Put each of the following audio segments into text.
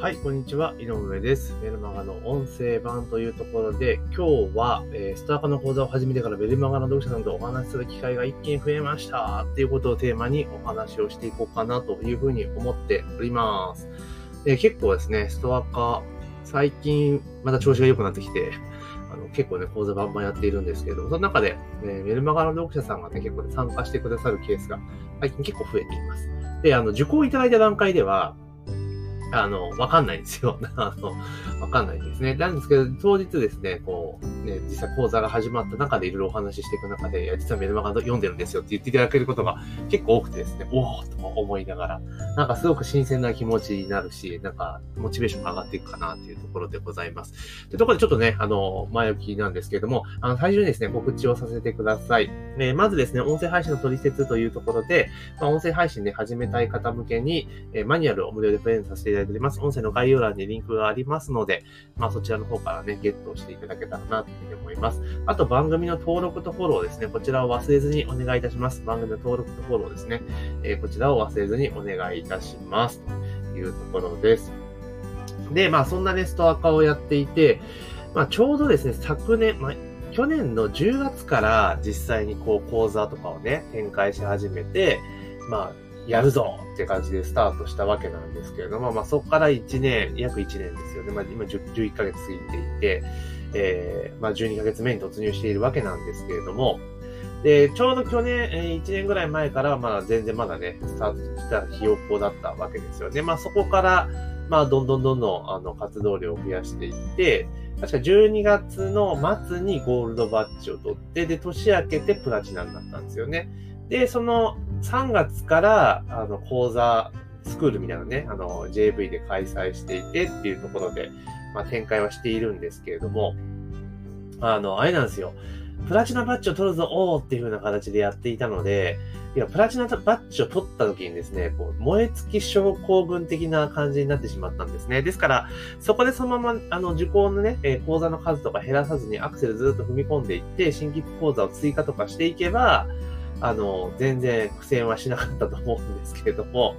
はい、こんにちは。井上です。メルマガの音声版というところで、今日は、えースターカの講座を始めてからメルマガの読者さんとお話しする機会が一気に増えましたっていうことをテーマにお話をしていこうかなというふうに思っております。で結構ですね、ストア化、最近また調子が良くなってきて、あの結構ね、講座バンバンやっているんですけれども、その中で、ね、メルマガの読者さんがね、結構ね、参加してくださるケースが最近結構増えています。で、あの、受講いただいた段階では、あの、わかんないんですよ。あの、わかんないんですね。なんですけど、当日ですね、こう、ね、実際講座が始まった中でいろいろお話ししていく中で、いや、実はメルマガ読んでるんですよって言っていただけることが結構多くてですね、おおと思いながら、なんかすごく新鮮な気持ちになるし、なんか、モチベーションが上がっていくかなっていうところでございます。というところでちょっとね、あの、前置きなんですけれども、あの、最初にですね、告知をさせてください。えーまずですね、音声配信の取説というところで、まあ、音声配信で始めたい方向けに、えーマニュアルを無料でプレゼントさせていただいております。音声の概要欄にリンクがありますので、まあ、そちらの方からね、ゲットしていただけたらなというふうに思います。あと、番組の登録とフォローですね。こちらを忘れずにお願いいたします。番組の登録とフォローですね。えーこちらを忘れずにお願いいたします。というところです。で、まあ、そんなね、ストア化をやっていて、まあ、ちょうどですね、昨年、まあ、去年の10月から実際にこう講座とかをね、展開し始めて、まあ、やるぞって感じでスタートしたわけなんですけれども、まあそこから1年、約1年ですよね。まあ今10 11ヶ月過ぎていて、えー、まあ12ヶ月目に突入しているわけなんですけれども、で、ちょうど去年、え1年ぐらい前から、まあ全然まだね、スタートしたひよっこだったわけですよね。まあそこから、まあどんどんどんどん、あの、活動量を増やしていって、確か12月の末にゴールドバッジを取って、で、年明けてプラチナになったんですよね。で、その3月から、あの、講座、スクールみたいなね、あの、JV で開催していてっていうところで、まあ、展開はしているんですけれども、あの、あれなんですよ。プラチナバッジを取るぞ、おーっていう風な形でやっていたので、いや、プラチナバッジを取った時にですね、こう、燃え尽き症候群的な感じになってしまったんですね。ですから、そこでそのまま、あの、受講のね、えー講座の数とか減らさずにアクセルずっと踏み込んでいって、新規講座を追加とかしていけば、あの、全然苦戦はしなかったと思うんですけれども、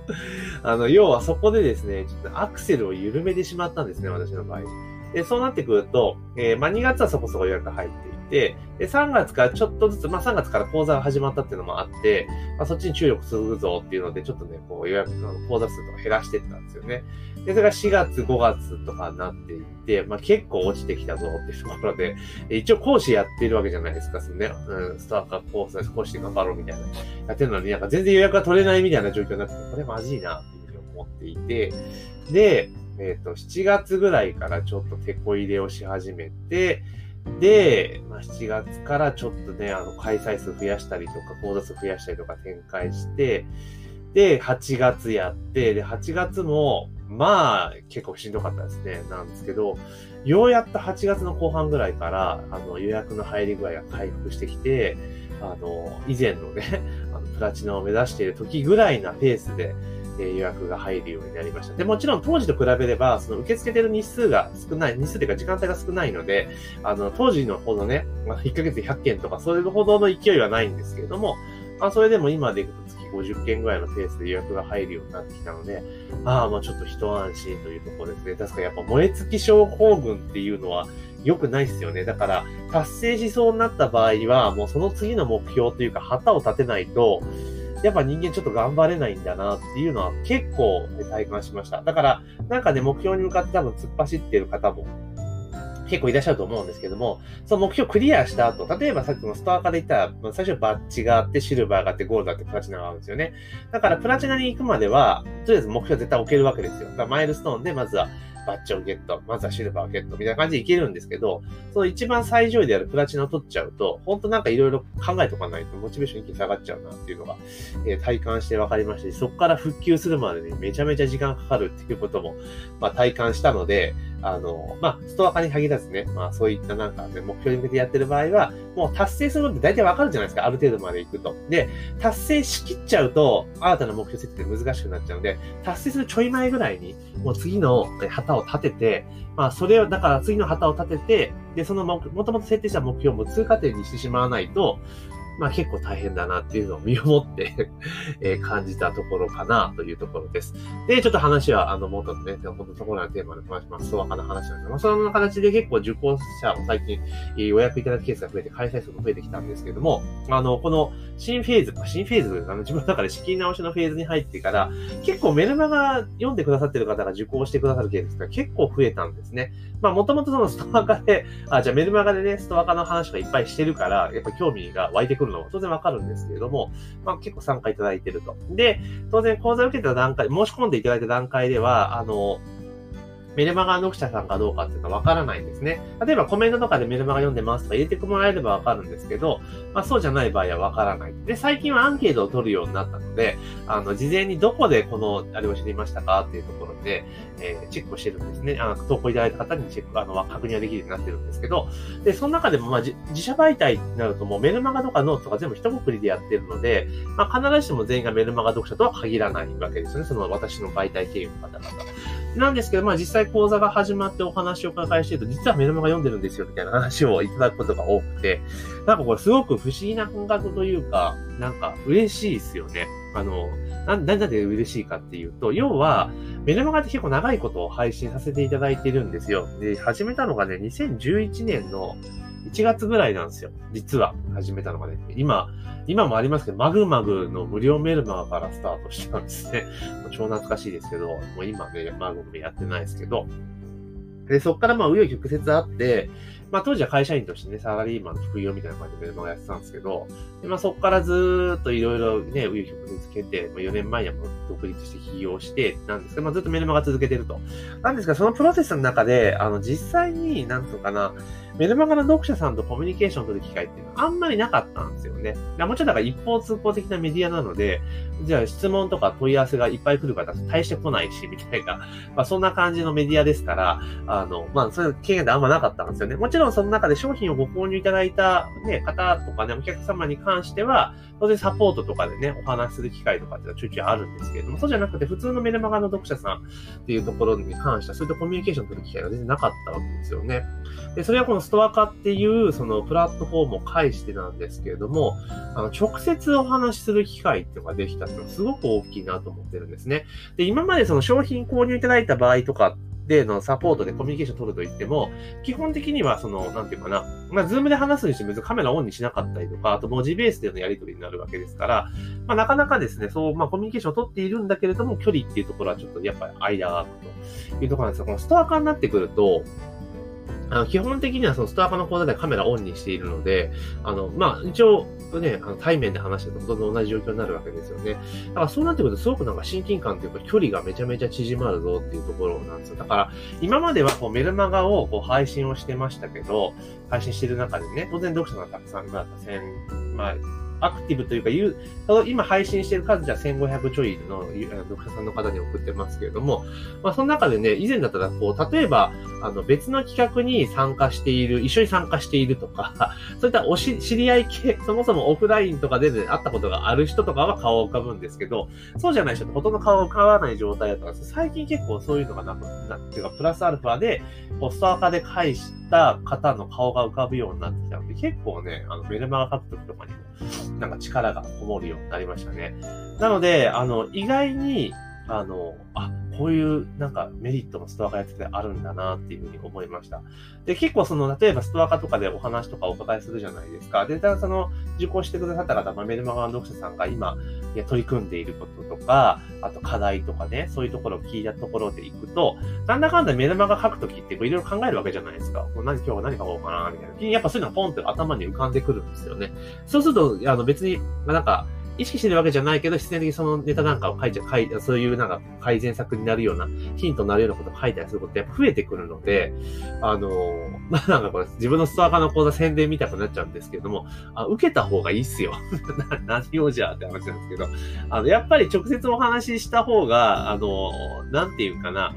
あの、要はそこでですね、ちょっとアクセルを緩めてしまったんですね、私の場合。で、そうなってくると、えーまあ、2月はそこそこ予約入っていて、で、3月からちょっとずつ、まあ、3月から講座が始まったっていうのもあって、まあ、そっちに注力するぞっていうので、ちょっとね、こう予約の講座数とか減らしてったんですよね。で、それが4月、5月とかになっていって、まあ、結構落ちてきたぞっていうところで、え一応講師やってるわけじゃないですか、そのね、うん、スターカーコース講師頑張ろうみたいな、やってるのに、なんか全然予約が取れないみたいな状況になってて、これまずいなっていうふうに思っていて、で、えっ、と、7月ぐらいからちょっと手こ入れをし始めて、で、まあ、7月からちょっとね、あの、開催数増やしたりとか、講座数増やしたりとか展開して、で、8月やって、で、8月も、まあ、結構しんどかったですね。なんですけど、ようやっと8月の後半ぐらいから、あの、予約の入り具合が回復してきて、あの、以前のね、あの、プラチナを目指している時ぐらいなペースで、え予約が入るようになりました。で、もちろん当時と比べれば、その受け付けてる日数が少ない、日数というか時間帯が少ないので、あの、当時のほどね、まあ、1ヶ月100件とか、それほどの勢いはないんですけれども、まあ、それでも今でいくと月50件ぐらいのペースで予約が入るようになってきたので、ああ、まあちょっと一安心というところですね。確かにやっぱ燃え尽き症候群っていうのは良くないですよね。だから、達成しそうになった場合は、もうその次の目標というか、旗を立てないと、やっぱ人間ちょっと頑張れないんだなっていうのは結構体感しました。だから、なんかね、目標に向かって多分突っ走ってる方も結構いらっしゃると思うんですけども、その目標クリアした後、例えばさっきのストアカで言ったら、まあ最初バッジがあって、シルバーがあって、ゴールドがあって、プラチナがあるんですよね。だから、プラチナに行くまでは、とりあえず目標絶対置けるわけですよ。だからマイルストーンで、まずはバッジをゲット、まずはシルバーをゲット、みたいな感じでいけるんですけど、その一番最上位であるプラチナを取っちゃうと、本当なんかいろいろ考えとかないと、モチベーション一気に下がっちゃうなっていうのが、えー体感して分かりましたし、そこから復旧するまでにめちゃめちゃ時間かかるっていうことも、まあ体感したので、あの、まあ、ストア化に限らずね、まあそういったなんかね、目標に向けてやってる場合は、もう達成するのって大体わかるじゃないですか、ある程度まで行くと。で、達成しきっちゃうと、新たな目標設定難しくなっちゃうので、達成するちょい前ぐらいに、もう次のえ旗を立てて、まあそれを、だから次の旗を立てて、で、そのもともと設定した目標も通過点にしてしまわないと、まあ結構大変だなっていうのを身をもって え感じたところかなというところです。で、ちょっと話は、あの、もっとね、本当ところのテーマで話します。そうわかな話なんですけど、まあ、その形で結構受講者も最近、予約いただくケースが増えて、開催数も増えてきたんですけども、あの、この新フェーズ、新フェーズ、あの、自分の中で仕切り直しのフェーズに入ってから、結構メルマガ読んでくださってる方が受講してくださるケースが結構増えたんですね。まあ、もともとそのストアカで、あ、じゃあメルマガでね、ストアカの話がいっぱいしてるから、やっぱ興味が湧いてくるのは当然わかるんですけれども、まあ、結構参加いただいてると。で、当然講座を受けた段階、申し込んでいただいた段階では、あの、メルマガ読者さんかどうかっていうのはわからないんですね。例えばコメントとかでメルマガ読んでますとか入れてもらえればわかるんですけど、まあそうじゃない場合はわからない。で、最近はアンケートを取るようになったので、あの、事前にどこでこの、あれを知りましたかっていうところで、えー、チェックをしてるんですね。あの、投稿いただいた方にチェック、あの、確認ができるようになってるんですけど、で、その中でも、まあ、自社媒体になるともうメルマガとかノートとか全部一括りでやってるので、まあ、必ずしも全員がメルマガ読者とは限らないわけですよね。その私の媒体経由の方々。なんですけど、まあ実際講座が始まってお話を伺いしてると、実はメルマガ読んでるんですよ、みたいな話をいただくことが多くて、なんかこれすごく不思議な感覚というか、なんか嬉しいですよね。あの、な、なんで嬉しいかっていうと、要は、メルマガって結構長いことを配信させていただいてるんですよ。で、始めたのがね、2011年の1月ぐらいなんですよ。実は、始めたのがね。今、今もありますけど、マグマグの無料メルマガからスタートしたんですね。超懐かしいですけど、もう今ね、マグマグやってないですけど。で、そっからまあ、紆余曲折あって、まあ当時は会社員としてね、サラリーマンの副業みたいな感じでメルマガやってたんですけど、でまあそこからずーっといろいろね、紆余曲折つけて、まあ、4年前にはもう独立して起業して、なんですけど、まあずっとメルマガ続けてると。なんですが、そのプロセスの中で、あの、実際に、なんとかな、メルマガの読者さんとコミュニケーションを取る機会っていうのはあんまりなかったんですよね。もちろんだから一方通行的なメディアなので、じゃあ質問とか問い合わせがいっぱい来る方大して来ないし、みたいな、まあそんな感じのメディアですから、あの、まあそういう経験ってあんまなかったんですよね。もちろんその中で商品をご購入いただいた、ね、方とかね、お客様に関しては、当然サポートとかでね、お話しする機会とかっていうのはちょいちょいあるんですけれども、そうじゃなくて普通のメルマガの読者さんっていうところに関しては、そういったコミュニケーション取る機会が全然なかったわけですよね。で、それはこのストアカっていう、そのプラットフォームを介してなんですけれども、あの、直接お話しする機会っていうのができたっていうのはすごく大きいなと思ってるんですね。で、今までその商品購入いただいた場合とかでのサポートでコミュニケーション取ると言っても、基本的にはその、なんていうかな、まあ、 Zoom で話すにして別にカメラオンにしなかったりとか、あと文字ベースでのやり取りになるわけですから、まあ、なかなかですね、そう、まあ、コミュニケーションを取っているんだけれども、距離っていうところはちょっとやっぱり間が空くというところなんですが、このストアカになってくると、あの基本的にはそのストア化の講座でカメラオンにしているので、あの、まあ、一応、ね、あの対面で話してるとほとんど同じ状況になるわけですよね。だからそうなってくるとすごくなんか親近感というか距離がめちゃめちゃ縮まるぞっていうところなんですよ。だから今まではこうメルマガをこう配信をしてましたけど、配信してる中でね、当然読者がたくさん、まあ、1000、まあ、アクティブというか、いう、今配信してる数じゃ1500ちょいの読者さんの方に送ってますけれども、まあその中でね、以前だったらこう、例えば、あの別の企画に参加している、一緒に参加しているとか、そういったおし、知り合い系、そもそもオフラインとかで、ね、会ったことがある人とかは顔を浮かぶんですけど、そうじゃない人ってほとんど顔を浮かばない状態だったんです最近結構そういうのがなくなっていうか、プラスアルファで、ポストアカで返した方の顔が浮かぶようになってきたので、結構ね、あのメルマガ書くときとかにも、なんか力がこもるようになりましたね。なので、あの、意外に、あの、あ、こういうなんかメリットのストア化やっててあるんだなっていうふうに思いました。で、結構その、例えばストア化とかでお話とかお伺いするじゃないですか。で、ただその、受講してくださった方、まあ、メルマガの読者さんが今、いや、取り組んでいることとか、あと課題とかね、そういうところを聞いたところでいくと、なんだかんだメルマガ書くときっていろいろ考えるわけじゃないですか。もう何、今日は何書こうかな、みたいな。やっぱそういうのがポンって頭に浮かんでくるんですよね。そうすると、あの別に、なんか、意識してるわけじゃないけど、必然的にそのネタなんかを書いちゃ、書いそういうなんか改善策になるような、ヒントになるようなことを書いたりすることってやっぱ増えてくるので、あの まあ、なんかこれ自分のストア化の講座宣伝見たくなっちゃうんですけども、あ受けた方がいいっすよ。何をじゃって話なんですけど、あの、やっぱり直接お話しした方が、あのなんていうかな、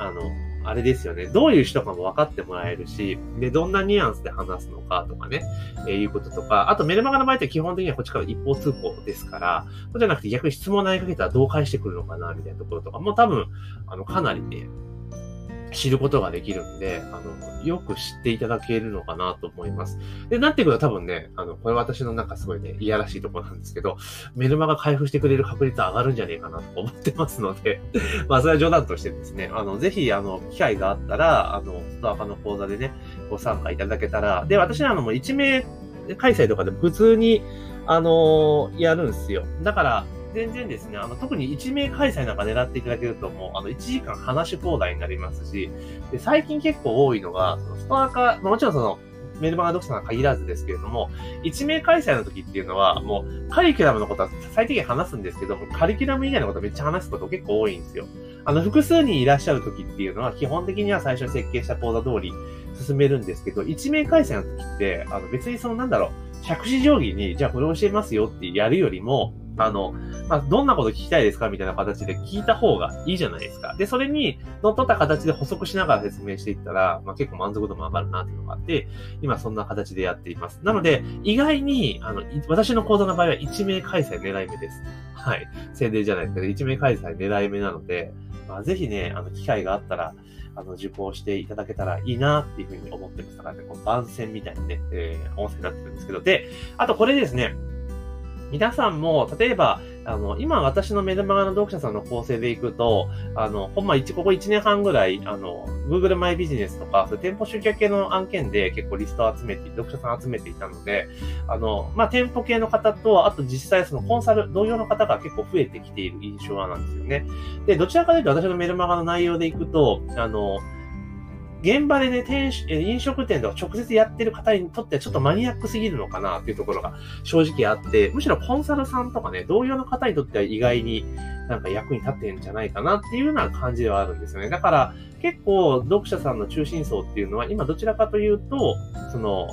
あの、あれですよね。どういう人かも分かってもらえるし、で、どんなニュアンスで話すのかとかね、えー、いうこととか、あとメルマガの場合って基本的にはこっちから一方通行ですから、そうじゃなくて逆に質問投げかけたらどう返してくるのかな、みたいなところとかも多分、あの、かなりね、知ることができるんで、あの、よく知っていただけるのかなと思います。で、なってくると多分ね、あの、これ私のなんかすごいね、いやらしいとこなんですけど、メルマが開封してくれる確率上がるんじゃねえかなと思ってますので まあ、それは冗談としてですね、あの、ぜひ、あの、機会があったら、あの、ストアカの講座でね、ご参加いただけたら、で、私はあの、もう1名開催とかでも普通に、あのやるんすよ。だから、全然ですね、あの、特に1名開催なんか狙っていただけるともう、あの、1時間話し放題になりますし、で、最近結構多いのが、そのストア化、もちろんその、メルマガ読者に限らずですけれども、1名開催の時っていうのは、もう、カリキュラムのことは最低限話すんですけども、カリキュラム以外のことめっちゃ話すこと結構多いんですよ。あの、複数人いらっしゃる時っていうのは、基本的には最初に設計した講座通り進めるんですけど、1名開催の時って、あの、別にそのなんだろう、着手定規に、じゃあこれ教えますよってやるよりも、あの、まあ、どんなこと聞きたいですかみたいな形で聞いた方がいいじゃないですか。で、それに乗っ取った形で補足しながら説明していったら、まあ、結構満足度も上がるなっていうのがあって、今そんな形でやっています。なので、意外に、あの、私の講座の場合は1名開催狙い目です。はい。宣伝じゃないですけど、1名開催狙い目なので、まあ、ぜひね、あの、機会があったら、あの、受講していただけたらいいなっていうふうに思ってます。からね、この番宣みたいなね、えー、音声になってるんですけど、で、あとこれですね、皆さんも、例えば、あの、今私のメルマガの読者さんの構成でいくと、あの、ほんま一、ここ1年半ぐらい、あの、Google マイビジネスとか、そ店舗集客系の案件で結構リストを集めて、読者さん集めていたので、あの、まあ、店舗系の方と、あと実際そのコンサル、同様の方が結構増えてきている印象なんですよね。で、どちらかというと私のメルマガの内容でいくと、あの、現場でね、店主、飲食店とか直接やってる方にとってはちょっとマニアックすぎるのかなっていうところが正直あって、むしろコンサルさんとかね、同様の方にとっては意外になんか役に立ってんじゃないかなっていうような感じではあるんですよね。だから結構読者さんの中心層っていうのは今どちらかというと、その、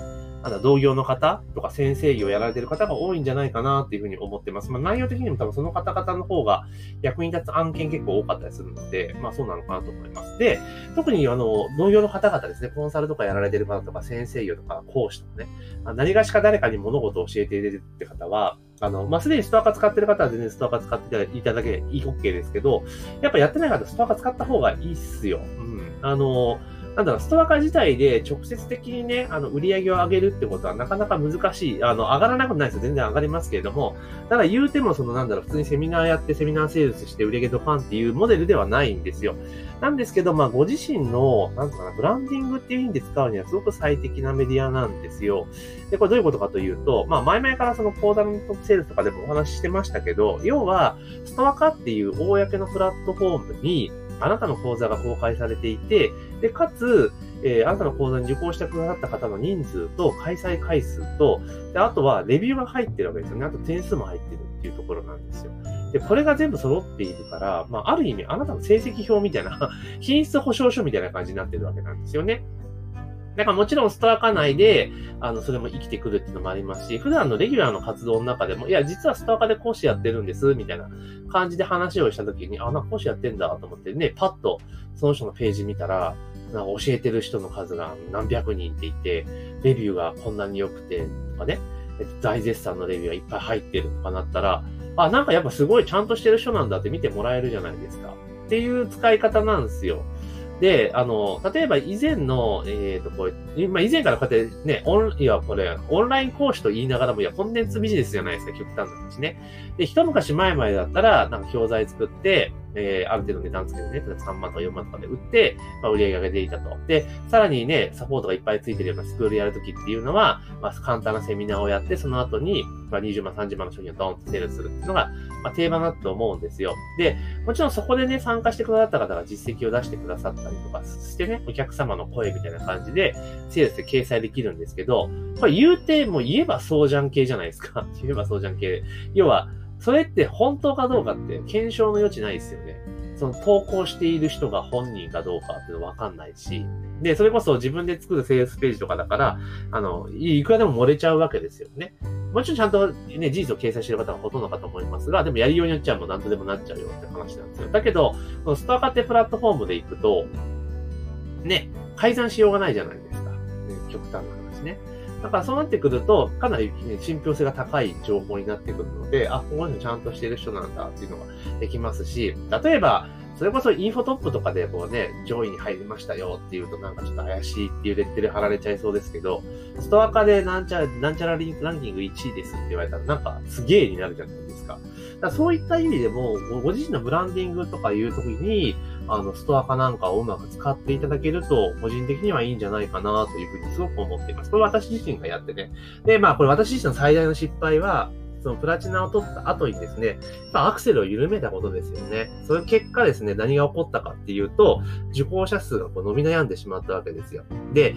あの、同業の方とか先生業をやられてる方が多いんじゃないかなっていうふうに思ってます。まあ、内容的にも多分その方々の方が役に立つ案件結構多かったりするので、まあそうなのかなと思います。で、特にあの、同業の方々ですね、コンサルとかやられてる方とか先生業とか講師とかね、何がしか誰かに物事を教えているって方は、あの、まあ、すでにストアカ使ってる方は全然ストアカ使っていただけいい OK ですけど、やっぱやってない方はストアカ使った方がいいっすよ。うん。あの、なんだろう、ストアカ自体で直接的にね、あの、売り上げを上げるってことはなかなか難しい。あの、上がらなくないですよ。全然上がりますけれども、ただ言うても、その、なんだろう、普通にセミナーやってセミナーセールスして売り上げとファンっていうモデルではないんですよ。なんですけど、まあ、ご自身の、なんとかな、ブランディングっていう意味で使うにはすごく最適なメディアなんですよ。で、これどういうことかというと、まあ、前々からその講座のトップセールスとかでもお話ししてましたけど、要は、ストアカっていう公のプラットフォームに、あなたの講座が公開されていて、で、かつ、えー、あなたの講座に受講してくださった方の人数と開催回数と、であとはレビューが入ってるわけですよね。あと点数も入ってるっていうところなんですよ。で、これが全部揃っているから、まあ、ある意味、あなたの成績表みたいな品質保証書みたいな感じになってるわけなんですよね。だからもちろんストアカ内で、あの、それも生きてくるっていうのもありますし、普段のレギュラーの活動の中でも、いや、実はストアカで講師やってるんです、みたいな感じで話をしたときに、あ、なんか講師やってんだと思ってね、パッとその人のページ見たら、なんか教えてる人の数が何百人っていて、レビューがこんなに良くて、とかね、大絶賛のレビューがいっぱい入ってるとかなったら、あ、なんかやっぱすごいちゃんとしてる人なんだって見てもらえるじゃないですか。っていう使い方なんですよ。で、あの、例えば以前の、えっ、ー、と、これ、まあ、以前からこうやってね、オン、いや、これ、オンライン講師と言いながらも、いや、コンテンツビジネスじゃないですか、極端な話ね。で、一昔前々だったら、なんか教材作って、えー、ある程度値段つけてね、例えば3万とか4万とかで売って、まあ、売り上げが出ていたと。で、さらにね、サポートがいっぱいついてるようなスクールやるときっていうのは、まあ、簡単なセミナーをやって、その後に、まあ、20万、30万の商品をドーンとセールするっていうのが、まあ、定番だと思うんですよ。で、もちろんそこでね、参加してくださった方が実績を出してくださったりとかそしてね、お客様の声みたいな感じで、セールスで掲載できるんですけど、これ言うて、もう言えばそうじゃん系じゃないですか。言えばそうじゃん系。要は、それって本当かどうかって検証の余地ないですよね。その投稿している人が本人かどうかっていうのわかんないし、で、それこそ自分で作るセールスページとかだから、あの、いくらでも漏れちゃうわけですよね。もちろんちゃんとね、事実を掲載している方はほとんどかと思いますが、でもやりようによっちゃもう何とでもなっちゃうよって話なんですよ。だけど、このストアカってプラットフォームで行くと、ね、改ざんしようがないじゃないですか。ね、極端な。だからそうなってくると、かなり、ね、信憑性が高い情報になってくるので、あ、この人ちゃんとしてる人なんだっていうのができますし、例えば、それこそインフォトップとかでこうね、上位に入りましたよっていうとなんかちょっと怪しいっていうレッテル貼られちゃいそうですけど、ストア化でなんちゃら、なんちゃらランキング1位ですって言われたらなんかすげえになるじゃないですか。だそういった意味でも、ご自身のブランディングとかいう時に、あの、ストア化なんかをうまく使っていただけると、個人的にはいいんじゃないかなというふうにすごく思っています。これ私自身がやってね。で、まあこれ私自身の最大の失敗は、そのプラチナを取った後にですね、アクセルを緩めたことですよね。その結果ですね、何が起こったかっていうと、受講者数がこう伸び悩んでしまったわけですよ。で、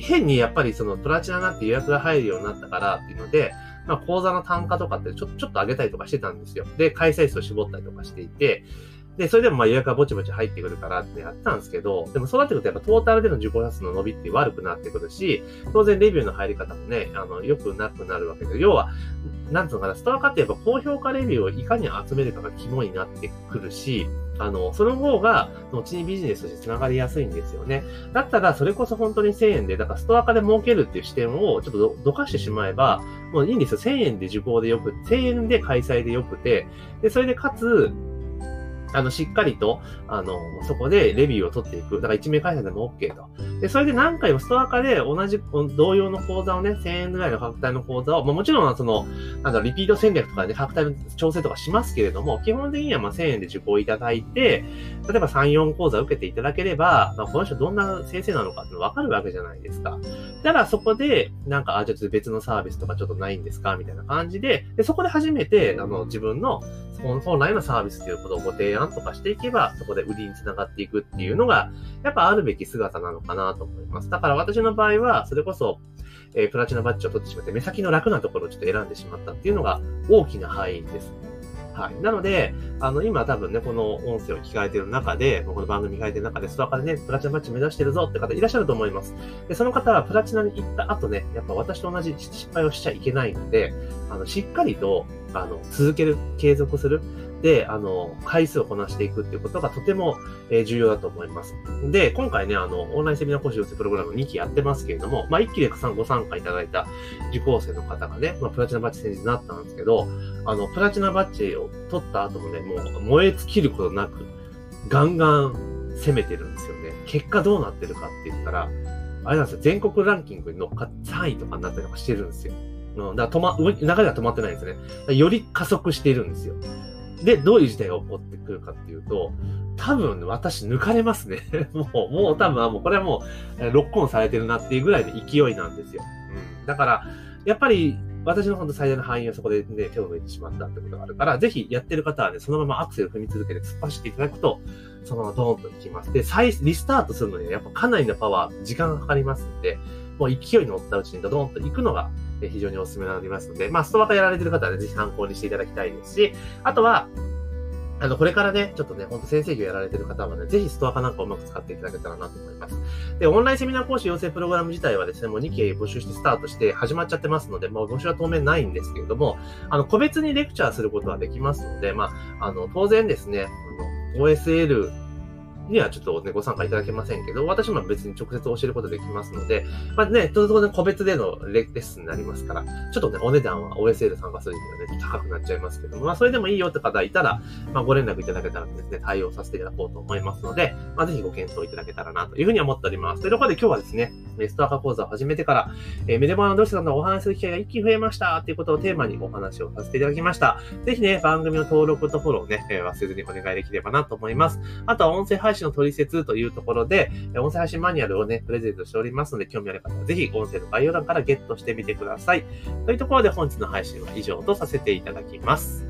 変にやっぱりそのプラチナになって予約が入るようになったからっていうので、まあ講座の単価とかってちょちょっと上げたりとかしてたんですよ。で、開催数を絞ったりとかしていて、で、それでもまあ予約がぼちぼち入ってくるからってやったんですけど、でもそうなってくるとやっぱトータルでの受講者数の伸びって悪くなってくるし、当然レビューの入り方もね、あの、良くなくなるわけで、要は、なんつうのかな、ストア化ってやっぱ高評価レビューをいかに集めるかが肝になってくるし、あの、その方が、後にビジネスとして繋がりやすいんですよね。だったら、それこそ本当に1000円で、だからストア化で儲けるっていう視点をちょっとどかしてしまえば、もういいんですよ。1000円で受講でよく、1000円で開催でよくて、で、それでかつ、あの、しっかりと、あの、そこでレビューを取っていく。だから一名会社でも OK と。で、それで何回もストア化で同じ、同様の講座をね、1000円ぐらいの価格帯の講座を、まあもちろんその、なんだリピート戦略とかで、ね、価格帯の調整とかしますけれども、基本的にはまあ1000円で受講いただいて、例えば3、4講座受けていただければ、まあこの人どんな先生なのかってわかるわけじゃないですか。だからそこで、なんか、あ、じゃあ別のサービスとかちょっとないんですか？みたいな感じで、で、そこで初めて、あの、自分の本来のサービスということをご提案とかしていけば、そこで売りにつながっていくっていうのが、やっぱあるべき姿なのかなと思います。だから私の場合は、それこそ、えー、プラチナバッジを取ってしまって、目先の楽なところをちょっと選んでしまったっていうのが大きな敗因です。はい。なので、あの、今多分ね、この音声を聞かれている中で、この番組聞かれている中で、ストアカでね、プラチナバッジ目指してるぞって方いらっしゃると思います。で、その方はプラチナに行った後ね、やっぱ私と同じ失敗をしちゃいけないので、あの、しっかりと、あの、続ける、継続する。で、あの、回数をこなしていくっていうことがとても、え、重要だと思います。で、今回ね、あの、オンラインセミナー講師養成プログラム2期やってますけれども、まあ、1期でご参加いただいた受講生の方がね、まあ、プラチナバッジ先日になったんですけど、あの、プラチナバッジを取った後もね、もう燃え尽きることなく、ガンガン攻めてるんですよね。結果どうなってるかって言ったら、あれなんですよ、全国ランキングに乗っかって3位とかになったりとかしてるんですよ。うん、だから止ま、流れが止まってないんですね。より加速しているんですよ。で、どういう事態が起こってくるかっていうと、多分私抜かれますね。もう、もう多分、もうこれはもう、ロックオンされてるなっていうぐらいの勢いなんですよ。うん。だから、やっぱり、私の本当最大の範囲はそこでね、手を抜いてしまったってことがあるから、ぜひやってる方はね、そのままアクセル踏み続けて突っ走っていただくと、そのままドーンといきます。で、再、リスタートするのにはやっぱかなりのパワー、時間がかかりますんで、もう勢いに乗ったうちにドドーンと行くのが非常におすすめになりますので、まあ、ストア化やられてる方はね、ぜひ参考にしていただきたいですし、あとは、あの、これからね、ちょっとね、ほんと先生業やられてる方はね、ぜひストア化なんかうまく使っていただけたらなと思います。で、オンラインセミナー講師養成プログラム自体はですね、もう2期募集してスタートして始まっちゃってますので、もう募集は当面ないんですけれども、あの、個別にレクチャーすることはできますので、まあ、あの、当然ですね、あの、OSL にはちょっとね、ご参加いただけませんけど、私も別に直接教えることできますので、まあね、当然個別でのレッスンになりますから、ちょっとね、お値段は OSL 参加するにはね、高くなっちゃいますけども、まあそれでもいいよって方いたら、まあご連絡いただけたらですね、対応させていただこうと思いますので、まあぜひご検討いただけたらなというふうに思っております。というところで今日はですね、ストア化講座を始めてから、えー、メデマのどうしてさんのお話する機会が一気に増えましたっていうことをテーマにお話をさせていただきました。ぜひね、番組の登録とフォローね、え、忘れずにお願いできればなと思います。あとは音声配信配信の取説というところで、音声配信マニュアルをね、プレゼントしておりますので、興味ある方はぜひ音声の概要欄からゲットしてみてください。というところで本日の配信は以上とさせていただきます。